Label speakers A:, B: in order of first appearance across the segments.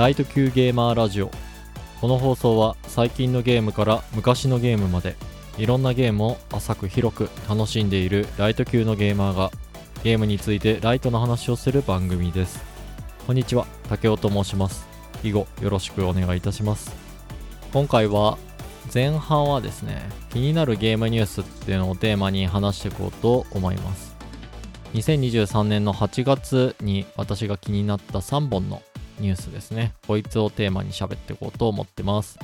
A: ライト級ゲーマーラジオ。この放送は最近のゲームから昔のゲームまでいろんなゲームを浅く広く楽しんでいるライト級のゲーマーがゲームについてライトな話をする番組です。こんにちは竹雄と申します。以後よろしくお願いいたします。今回は前半はですね気になるゲームニュースっていうのをテーマに話していこうと思います。2023年の8月に私が気になった3本のニュースですね。こいつをテーマに喋っていこうと思ってます。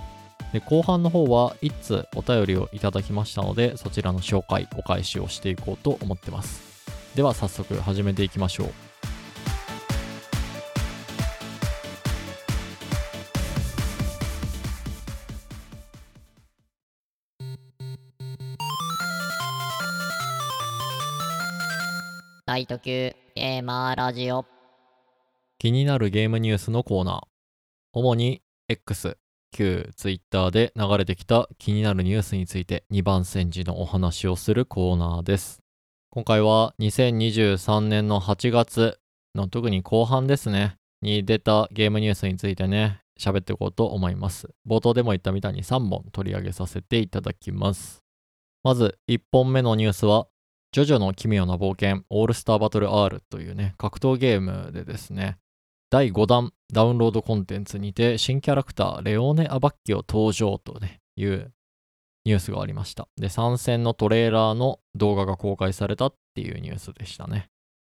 A: で後半の方は1通お便りをいただきましたのでそちらの紹介お返しをしていこうと思ってます。では早速始めていきましょう。
B: ライト級ゲーマーラジオ。
A: 気になるゲームニュースのコーナー。主に X 旧 Twitter で流れてきた気になるニュースについて2番煎じのお話をするコーナーです。今回は2023年の8月の特に後半ですね。に出たゲームニュースについてね喋っていこうと思います。冒頭でも言ったみたいに3本取り上げさせていただきます。まず1本目のニュースはジョジョの奇妙な冒険オールスターバトル R というね格闘ゲームでですね。第5弾ダウンロードコンテンツにて新キャラクターレオーネ・アバッキオ登場というニュースがありましたで参戦のトレーラーの動画が公開されたっていうニュースでしたね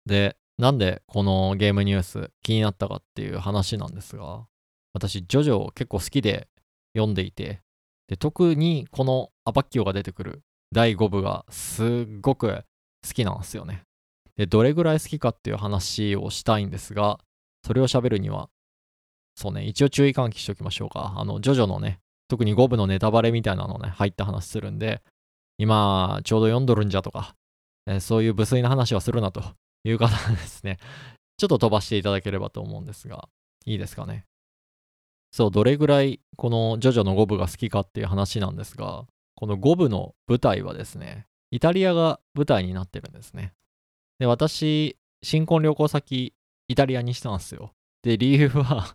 A: でなんでこのゲームニュース気になったかっていう話なんですが私ジョジョ結構好きで読んでいてで特にこのアバッキオが出てくる第5部がすっごく好きなんですよね。で、どれぐらい好きかっていう話をしたいんですが、それを喋るには、そうね、一応注意喚起しておきましょうか。あの、ジョジョのね、特に5部のネタバレみたいなのね、入った話するんで、今、ちょうど読んどるんじゃとか、えそういう無粋な話はするなという方ですね、ちょっと飛ばしていただければと思うんですが、いいですかね。そう、どれぐらいこのジョジョの5部が好きかっていう話なんですが、この5部の舞台はですね、イタリアが舞台になってるんですね。で、私、新婚旅行先、イタリアにしたんですよ。で、理由は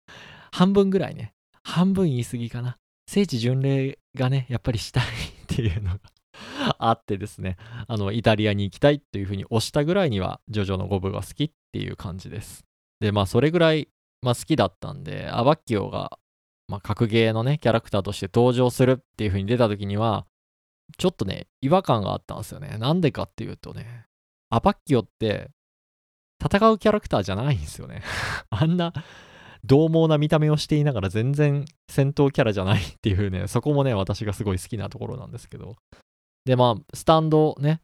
A: 半分ぐらいね、半分言い過ぎかな。聖地巡礼がね、やっぱりしたいっていうのが あってですね、あの、イタリアに行きたいっていうふうに押したぐらいには、ジョジョの5部が好きっていう感じです。で、まあ、それぐらい、まあ、好きだったんで、アバッキオが、まあ、格ゲーのね、キャラクターとして登場するっていう風に出た時には、ちょっとね、違和感があったんですよね。なんでかっていうとね、アパッキオって戦うキャラクターじゃないんですよね。あんな獰猛な見た目をしていながら全然戦闘キャラじゃないっていうね、そこもね、私がすごい好きなところなんですけど。で、まあ、スタンドね、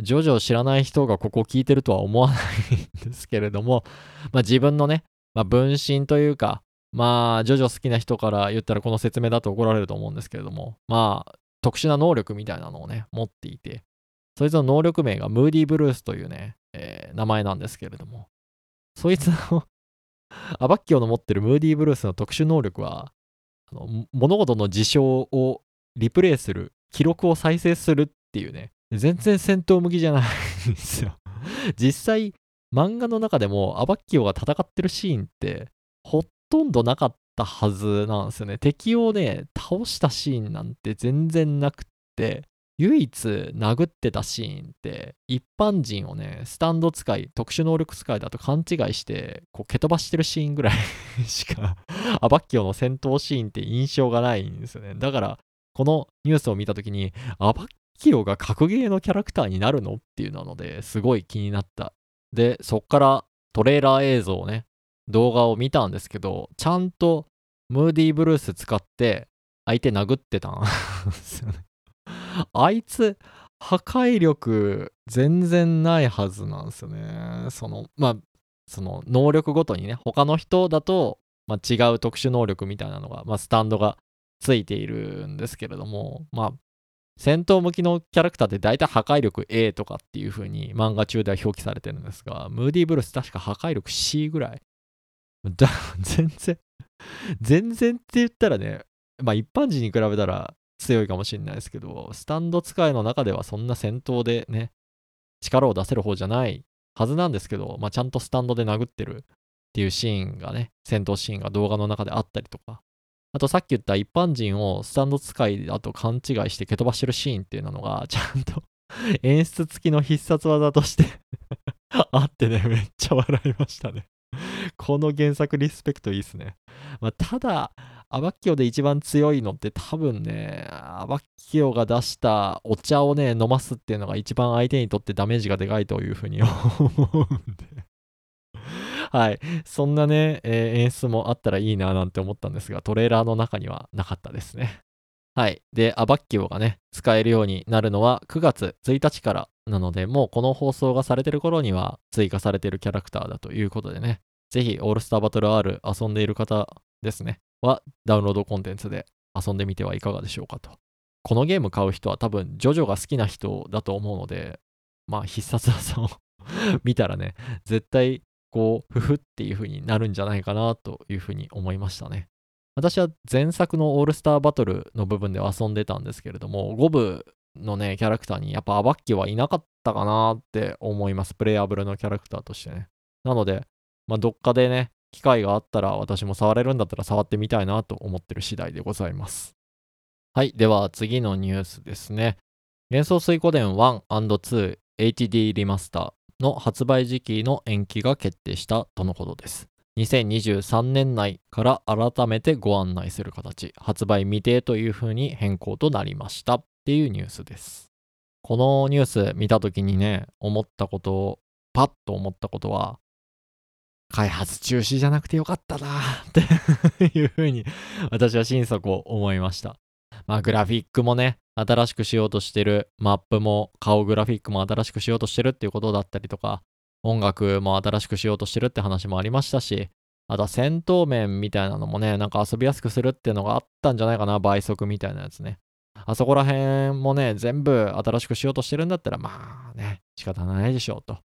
A: ジョジョ知らない人がここを聞いてるとは思わないんですけれども、まあ自分のね、まあ分身というか、まあ、ジョジョ好きな人から言ったらこの説明だと怒られると思うんですけれども、まあ、特殊な能力みたいなのをね、持っていて、そいつの能力名がムーディブルースというね、名前なんですけれども、そいつのアバッキオの持ってるムーディーブルースの特殊能力は、あの物事の事象をリプレイする、記録を再生するっていうね、全然戦闘向きじゃないんですよ。実際、漫画の中でもアバッキオが戦ってるシーンって、ほとんどなかったはずなんですよね。敵をね、倒したシーンなんて全然なくって、唯一殴ってたシーンって一般人をねスタンド使い特殊能力使いだと勘違いしてこう蹴飛ばしてるシーンぐらい しかアバッキオの戦闘シーンって印象がないんですよねだからこのニュースを見た時にアバッキオが格ゲーのキャラクターになるのっていうのですごい気になったでそっからトレーラー映像をね動画を見たんですけど、ちゃんとムーディーブルース使って相手殴ってたんですよね。あいつ、破壊力全然ないはずなんですよね。その、まあ、その能力ごとにね、他の人だと、まあ、違う特殊能力みたいなのが、まあ、スタンドがついているんですけれども、まあ、戦闘向きのキャラクターって大体破壊力 A とかっていう風に漫画中では表記されてるんですが、ムーディーブルース確か破壊力 C ぐらいだ全然、全然って言ったらね、まあ一般人に比べたら強いかもしれないですけど、スタンド使いの中ではそんな戦闘でね、力を出せる方じゃないはずなんですけど、まあちゃんとスタンドで殴ってるっていうシーンがね、戦闘シーンが動画の中であったりとか、あとさっき言った一般人をスタンド使いだと勘違いして蹴飛ばしてるシーンっていうのが、ちゃんと 演出付きの必殺技として あってね、めっちゃ笑いましたね この原作リスペクトいいっすね。まあ、ただ、アバッキオで一番強いのって多分ね、アバッキオが出したお茶をね、飲ますっていうのが一番相手にとってダメージがでかいというふうに思うんで はい。そんなね、えー、演出もあったらいいななんて思ったんですが、トレーラーの中にはなかったですね。はい。で、アバッキオがね、使えるようになるのは9月1日からなので、もうこの放送がされてる頃には追加されてるキャラクターだということでね、ぜひオールスターバトル R 遊んでいる方ですね、はダウンロードコンテンツで遊んでみてはいかがでしょうかと。このゲーム買う人は多分ジョジョが好きな人だと思うので、まあ必殺技を見たらね、絶対こう、ふふっていう風になるんじゃないかなという風に思いましたね。私は前作のオールスターバトルの部分で遊んでたんですけれども、5部のね、キャラクターにやっぱアバッキはいなかったかなって思います。プレイアブルのキャラクターとしてね。なので、まあ、どっかでね、機会があったら私も触れるんだったら触ってみたいなと思ってる次第でございます。はい。では次のニュースですね。幻想水湖伝 1&2 HD リマスターの発売時期の延期が決定したとのことです。2023年内から改めてご案内する形、発売未定というふうに変更となりましたっていうニュースです。このニュース見た時にね、思ったことを、パッと思ったことは、開発中止じゃなくてよかったなっていうふうに私は心底思いました。まあグラフィックもね、新しくしようとしてる、マップも顔グラフィックも新しくしようとしてるっていうことだったりとか、音楽も新しくしようとしてるって話もありましたし、あとは戦闘面みたいなのもね、なんか遊びやすくするっていうのがあったんじゃないかな、倍速みたいなやつね。あそこら辺もね、全部新しくしようとしてるんだったら、まあね、仕方ないでしょうと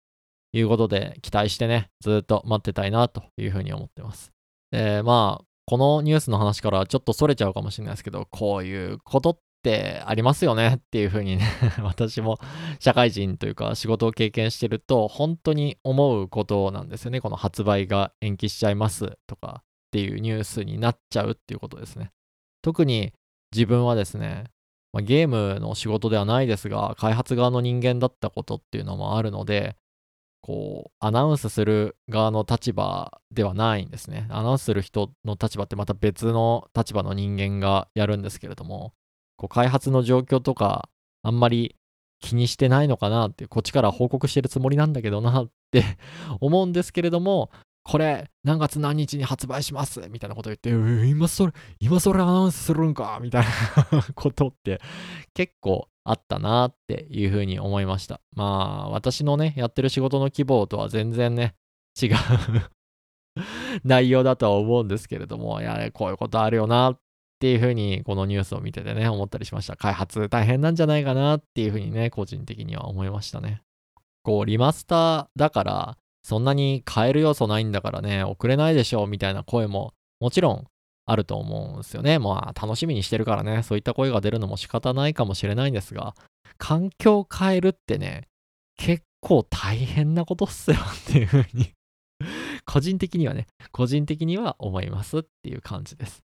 A: いうことで、期待してね、ずっと待ってたいなというふうに思ってます。で、まあ、このニュースの話からちょっとそれちゃうかもしれないですけど、こういうことってありますよねっていうふうにね 私も社会人というか仕事を経験してると本当に思うことなんですよね。この発売が延期しちゃいますとかっていうニュースになっちゃうっていうことですね。特に自分はですね、ま、ゲームの仕事ではないですが、開発側の人間だったことっていうのもあるので、こう、アナウンスする側の立場ではないんですね。アナウンスする人の立場ってまた別の立場の人間がやるんですけれども、こう開発の状況とか、あんまり気にしてないのかなって、こっちから報告してるつもりなんだけどなって 思うんですけれども、これ何月何日に発売しますみたいなこと言って、今それ、今それアナウンスするんかみたいなことって結構あったなっていうふうに思いました。まあ、私のね、やってる仕事の希望とは全然ね、違う 内容だとは思うんですけれども、いや、こういうことあるよなっていうふうにこのニュースを見ててね、思ったりしました。開発大変なんじゃないかなっていうふうにね、個人的には思いましたね。こう、リマスターだから、そんなに変える要素ないんだからね、遅れないでしょうみたいな声ももちろんあると思うんですよね。まあ、楽しみにしてるからね、そういった声が出るのも仕方ないかもしれないんですが、環境を変えるってね、結構大変なことっすよっていうふうに 個人的にはね、個人的には思いますっていう感じです。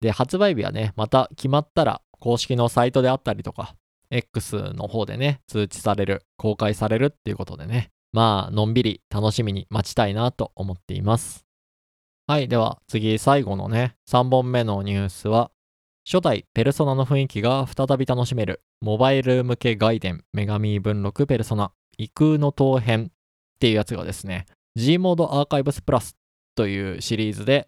A: で、発売日はね、また決まったら公式のサイトであったりとか、X の方でね、通知される、公開されるっていうことでね、まあ、のんびり楽しみに待ちたいなと思っています。はい、では次、最後のね、3本目のニュースは、初代ペルソナの雰囲気が再び楽しめる、モバイル向け外伝、女神文録ペルソナ、異空の刀編っていうやつがですね、G モードアーカイブスプラスというシリーズで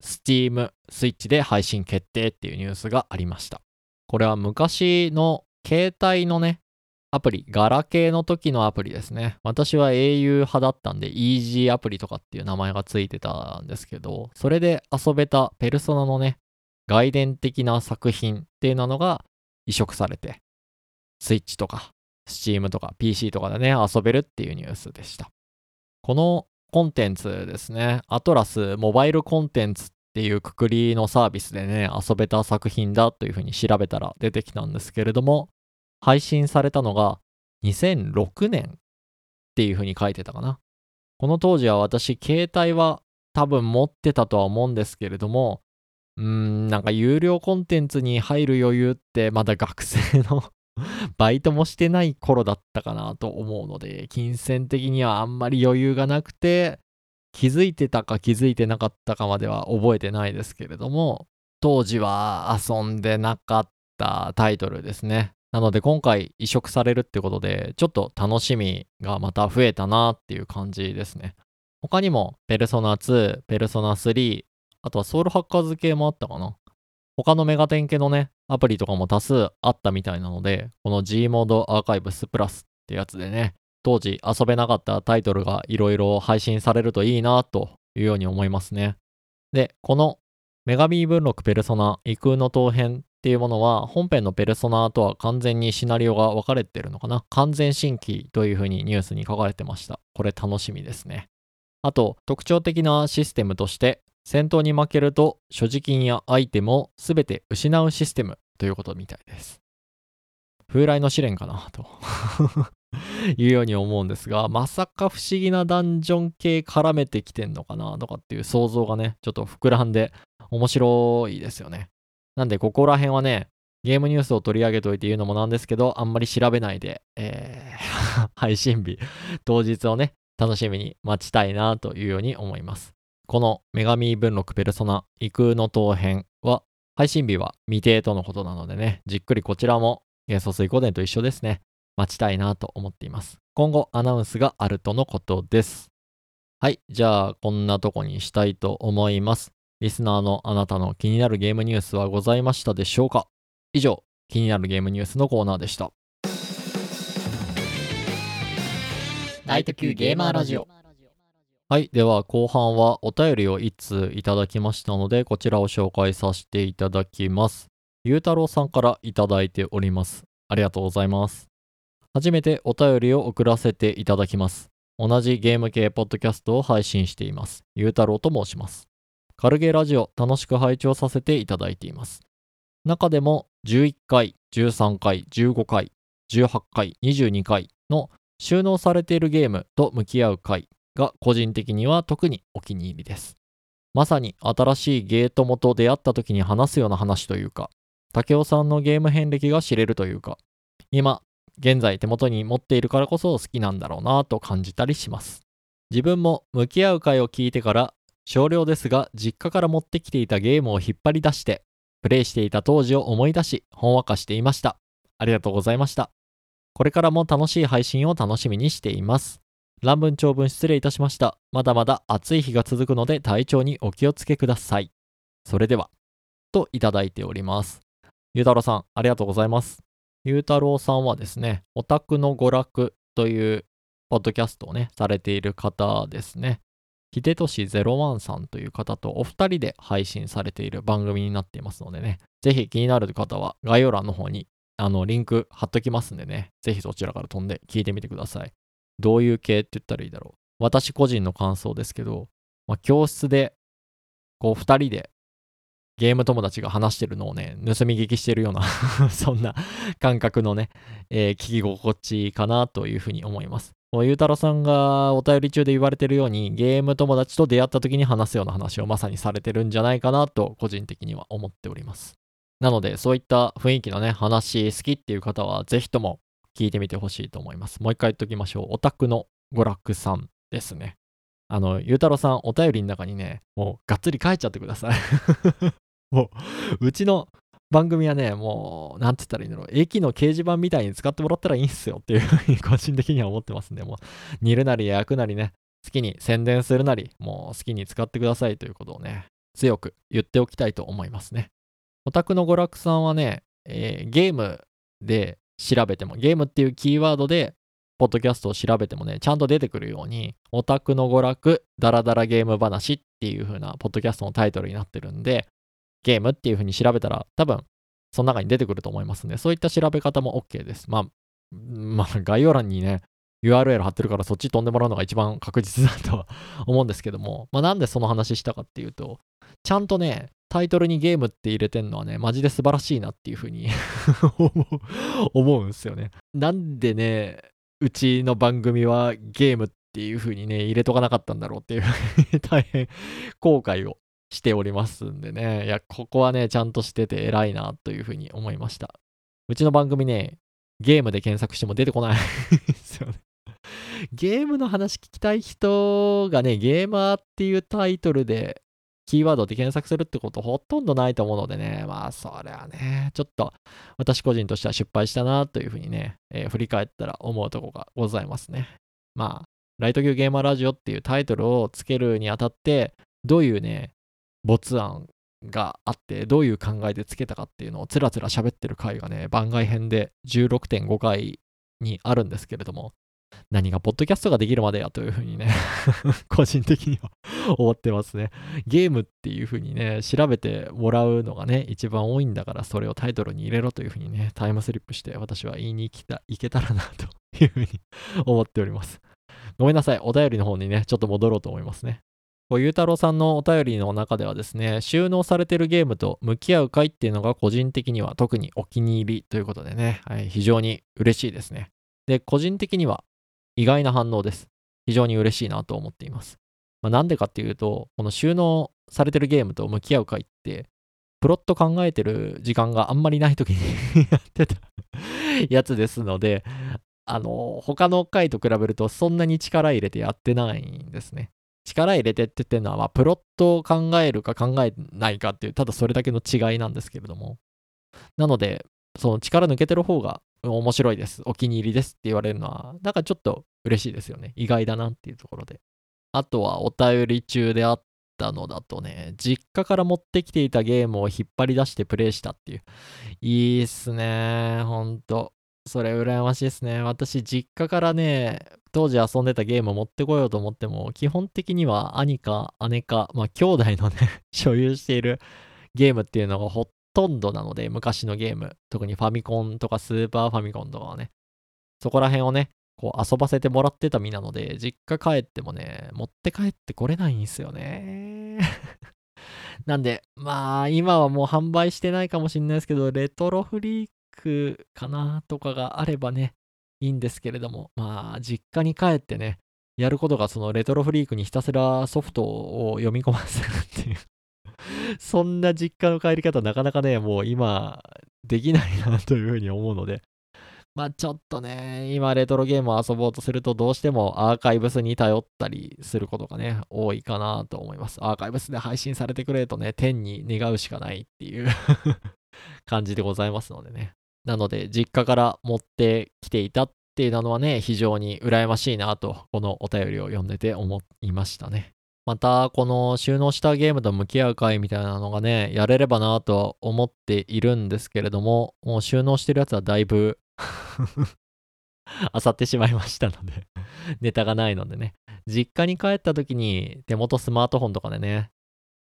A: Steam、Switch で配信決定っていうニュースがありました。これは昔の携帯のね、アプリ、ガラケーの時のアプリですね。私は au 派だったんで、Easy アプリとかっていう名前がついてたんですけど、それで遊べたペルソナのね、外伝的な作品っていうのが移植されて、Switch とか Steam とか PC とかでね、遊べるっていうニュースでした。このコンテンツですね。アトラスモバイルコンテンツっていうくくりのサービスでね、遊べた作品だというふうに調べたら出てきたんですけれども、配信されたのが2006年っていうふうに書いてたかな。この当時は私、携帯は多分持ってたとは思うんですけれども、うーん、なんか有料コンテンツに入る余裕ってまだ学生の バイトもしてない頃だったかなと思うので、金銭的にはあんまり余裕がなくて、気づいてたか気づいてなかったかまでは覚えてないですけれども、当時は遊んでなかったタイトルですね。なので今回移植されるってことで、ちょっと楽しみがまた増えたなっていう感じですね。他にも、ペルソナ2、ペルソナ3、あとはソウルハッカーズ系もあったかな。他のメガテン系のね、アプリとかも多数あったみたいなので、この G モードアーカイブスプラスってやつでね、当時遊べなかったタイトルがいろいろ配信されるといいなというように思いますね。で、この女神文録ペルソナ異空の刀編っていうものは本編のペルソナとは完全にシナリオが分かれてるのかな完全新規というふうにニュースに書かれてました。これ楽しみですね。あと、特徴的なシステムとして、戦闘に負けると所持金やアイテムを全て失うシステムということみたいです。風来の試練かなと いうように思うんですが、まさか不思議なダンジョン系絡めてきてんのかなとかっていう想像がね、ちょっと膨らんで面白いですよね。なんでここら辺はね、ゲームニュースを取り上げといて言うのもなんですけど、あんまり調べないで、えー 配信日、当日をね、楽しみに待ちたいなというように思います。この女神文録ペルソナ、異空の塔編は、配信日は未定とのことなのでね、じっくりこちらも元素水湖伝と一緒ですね、待ちたいなと思っています。今後アナウンスがあるとのことです。はい、じゃあこんなとこにしたいと思います。リスナーのあなたの気になるゲームニュースはございましたでしょうか？以上、気になるゲームニュースのコーナーでした。
B: ナイト級ゲーマーラジオ。
A: はい。では、後半はお便りを1通いただきましたので、こちらを紹介させていただきます。ゆうたろうさんからいただいております。ありがとうございます。初めてお便りを送らせていただきます。同じゲーム系ポッドキャストを配信しています。ゆうたろうと申します。カルゲラジオ楽しく拝聴させていただいています。中でも11回、13回、15回、18回、22回の収納されているゲームと向き合う回が個人的には特にお気に入りです。まさに新しいゲートモと出会った時に話すような話というか、竹雄さんのゲーム遍歴が知れるというか、今、現在手元に持っているからこそ好きなんだろうなと感じたりします。自分も向き合う回を聞いてから少量ですが実家から持ってきていたゲームを引っ張り出してプレイしていた当時を思い出しほんわかしていました。ありがとうございました。これからも楽しい配信を楽しみにしています。乱文長文失礼いたしました。まだまだ暑い日が続くので体調にお気をつけください。それでは、といただいております。ゆうたろうさん、ありがとうございます。ゆうたろうさんはですね、オタクの娯楽というポッドキャストをね、されている方ですね。秀俊01さんという方とお二人で配信されている番組になっていますのでね、ぜひ気になる方は概要欄の方にあの、リンク貼っときますんでね、ぜひそちらから飛んで聞いてみてください。どういう系って言ったらいいだろう。私個人の感想ですけど、まあ、教室で、こう、二人でゲーム友達が話してるのをね、盗み聞きしてるような そんな感覚のね、えー、聞き心地かなというふうに思います。もうゆうたろさんがお便り中で言われてるように、ゲーム友達と出会った時に話すような話をまさにされてるんじゃないかなと、個人的には思っております。なので、そういった雰囲気のね、話好きっていう方は、ぜひとも聞いてみてほしいと思います。もう一回言っときましょう。オタクの娯楽さんですね。あの、ゆうたろうさん、お便りの中にね、もうがっつり書いちゃってください。もう、うちの番組はね、もう、なんて言ったらいいんだろう、駅の掲示板みたいに使ってもらったらいいんすよっていうふうに個人的には思ってますんで、もう、煮るなり焼くなりね、好きに宣伝するなり、もう好きに使ってくださいということをね、強く言っておきたいと思いますね。オタクの娯楽さんはね、えー、ゲームで調べても、ゲームっていうキーワードで、ポッドキャストを調べてもね、ちゃんと出てくるように、オタクの娯楽、ダラダラゲーム話っていう風なポッドキャストのタイトルになってるんで、ゲームっていう風に調べたら、多分、その中に出てくると思いますんで、そういった調べ方も OK です。まあ、まあ、概要欄にね、URL 貼ってるからそっち飛んでもらうのが一番確実だとは 思うんですけども、まあなんでその話したかっていうと、ちゃんとね、タイトルにゲームって入れてんのはね、マジで素晴らしいなっていうふうに 思うんですよね。なんでね、うちの番組はゲームってっていう風にね、入れとかなかったんだろうっていう大変後悔をしておりますんでね。いや、ここはね、ちゃんとしてて偉いなという風に思いました。うちの番組ね、ゲームで検索しても出てこないですよね。ゲームの話聞きたい人がね、ゲーマーっていうタイトルでキーワードで検索するってことほとんどないと思うのでね、まあそれはね、ちょっと私個人としては失敗したなというふうにね、えー、振り返ったら思うとこがございますね。まあ、ライト級ゲーマーラジオっていうタイトルをつけるにあたって、どういうね、没案があって、どういう考えでつけたかっていうのをつらつら喋ってる回がね、番外編で16.5回にあるんですけれども、何がポッドキャストができるまでやというふうにね 個人的には思ってますね。ゲームっていうふうにね、調べてもらうのがね、一番多いんだから、それをタイトルに入れろというふうにね、タイムスリップして私は言いに来た、いけたらなというふうに思っております。ごめんなさい。お便りの方にね、ちょっと戻ろうと思いますね。ゆうたろうさんのお便りの中ではですね、収納されてるゲームと向き合う回っていうのが個人的には特にお気に入りということでね、はい、非常に嬉しいですね。で、個人的には意外な反応です。非常に嬉しいなと思っています。まあ、なんでかっていうと、この収納されてるゲームと向き合う回って、プロット考えてる時間があんまりない時に やってた やつですので、あの、他の回と比べるとそんなに力入れてやってないんですね。力入れてって言ってるのは、まあ、プロットを考えるか考えないかっていう、ただそれだけの違いなんですけれども。なので、その力抜けてる方が面白いです、お気に入りですって言われるのは、なんかちょっと嬉しいですよね。意外だなっていうところで。あとはお便り中であったのだとね、実家から持ってきていたゲームを引っ張り出してプレイしたっていう。いいっすね、ほんと。それ羨ましいですね。私、実家からね、当時遊んでたゲーム持ってこようと思っても、基本的には兄か姉か、まあ兄弟のね 所有しているゲームっていうのがほとんどなので、昔のゲーム、特にファミコンとかスーパーファミコンとかはね、そこら辺をね、こう遊ばせてもらってた身なので、実家帰ってもね、持って帰ってこれないんですよね。なんで、まあ、今はもう販売してないかもしれないですけど、レトロフリークかなとかがあればね、いいんですけれども、まあ、実家に帰ってね、やることがそのレトロフリークにひたすらソフトを読み込ませるっていう そんな実家の帰り方なかなかね、もう今できないなというふうに思うので、まあちょっとね、今レトロゲームを遊ぼうとするとどうしてもアーカイブスに頼ったりすることがね、多いかなと思います。アーカイブスで配信されてくれとね、天に願うしかないっていう 感じでございますのでね。なので、実家から持ってきていたっていうのはね、非常に羨ましいなと、このお便りを読んでて思いましたね。また、この収納したゲームと向き合う会みたいなのがね、やれればなとは思っているんですけれども、もう収納してるやつはだいぶ あさってしまいましたのでネタがないのでね、実家に帰った時に手元スマートフォンとかでね、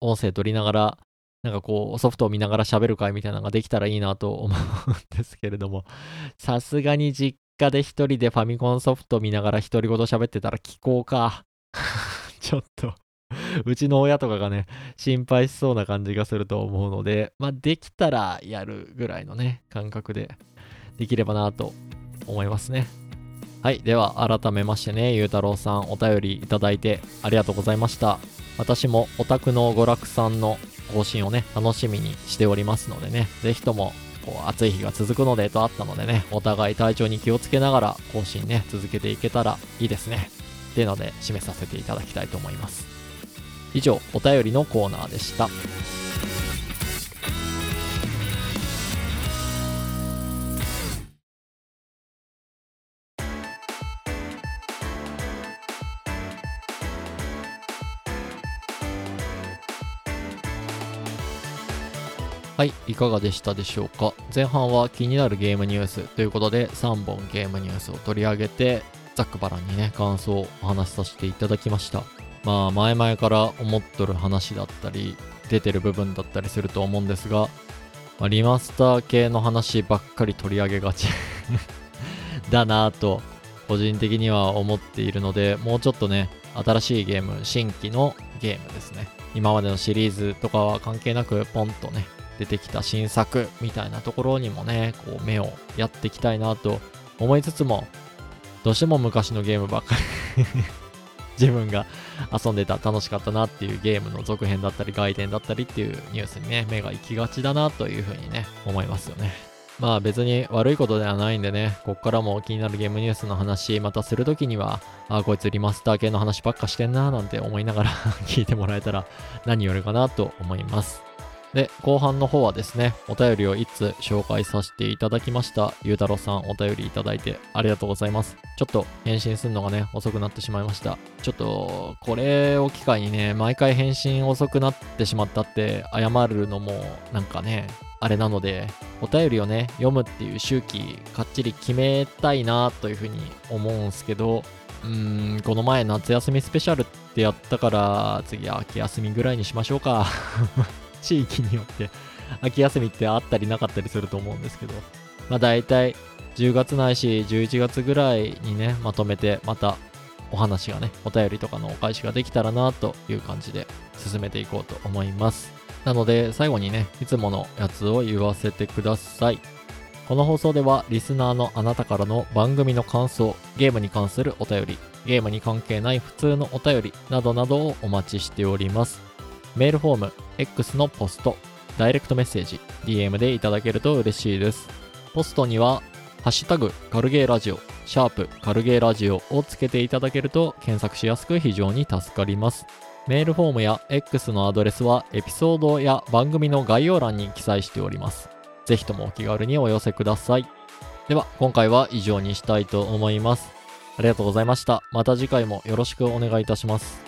A: 音声取りながら、なんかこう、ソフトを見ながら喋る会みたいなのができたらいいなと思うんですけれども、さすがに実家で一人でファミコンソフト見ながら独り言喋ってたら聞こうか。ちょっとうちの親とかがね、心配しそうな感じがすると思うので、まあ、できたらやるぐらいのね、感覚でできればなと思いますね。はい。では、改めましてね、ゆうたろうさん、お便りいただいてありがとうございました。私もオタクの娯楽さんの更新をね、楽しみにしておりますのでね、ぜひとも、こう、暑い日が続くのでとあったのでね、お互い体調に気をつけながら更新ね、続けていけたらいいですね。っていうので、締めさせていただきたいと思います。以上お便りのコーナーでしたはい、いかがでしたでしょうか？前半は気になるゲームニュースということで3本ゲームニュースを取り上げてざっくばらんにね感想をお話しさせていただきました。まあ前々から思っとる話だったり出てる部分だったりすると思うんですが、まあ、リマスター系の話ばっかり取り上げがち。だなぁと個人的には思っているのでもうちょっとね新しいゲーム新規のゲームですね。今までのシリーズとかは関係なくポンとね出てきた新作みたいなところにもねこう目をやっていきたいなと思いつつもどうしても昔のゲームばっかり 自分が遊んでた楽しかったなっていうゲームの続編だったり外伝だったりっていうニュースにね目が行きがちだなというふうにね思いますよねまあ別に悪いことではないんでね、こっからも気になるゲームニュースの話またするときには、あ、こいつリマスター系の話ばっかしてんななんて思いながら 聞いてもらえたら何よりかなと思います。で、後半の方はですね、お便りを1つ紹介させていただきました。ゆうたろうさんお便りいただいてありがとうございます。ちょっと返信するのがね、遅くなってしまいました。ちょっと、これを機会にね、毎回返信遅くなってしまったって謝るのもなんかね、あれなので、お便りをね、読むっていう周期、かっちり決めたいなというふうに思うんすけど、うーん、この前夏休みスペシャルってやったから、次は秋休みぐらいにしましょうか。地域によって 秋休みってあったりなかったりすると思うんですけど、まあ大体10月ないし11月ぐらいにね、まとめてまたお話がね、お便りとかのお返しができたらなという感じで進めていこうと思います。なので最後にね、いつものやつを言わせてください。この放送ではリスナーのあなたからの番組の感想、ゲームに関するお便り、ゲームに関係ない普通のお便りなどなどをお待ちしております。メールフォーム、X のポスト、ダイレクトメッセージ、DM でいただけると嬉しいです。ポストには、ハッシュタグ、カルゲーラジオ、シャープ、カルゲーラジオをつけていただけると検索しやすく非常に助かります。メールフォームや X のアドレスはエピソードや番組の概要欄に記載しております。ぜひともお気軽にお寄せください。では、今回は以上にしたいと思います。ありがとうございました。また次回もよろしくお願いいたします。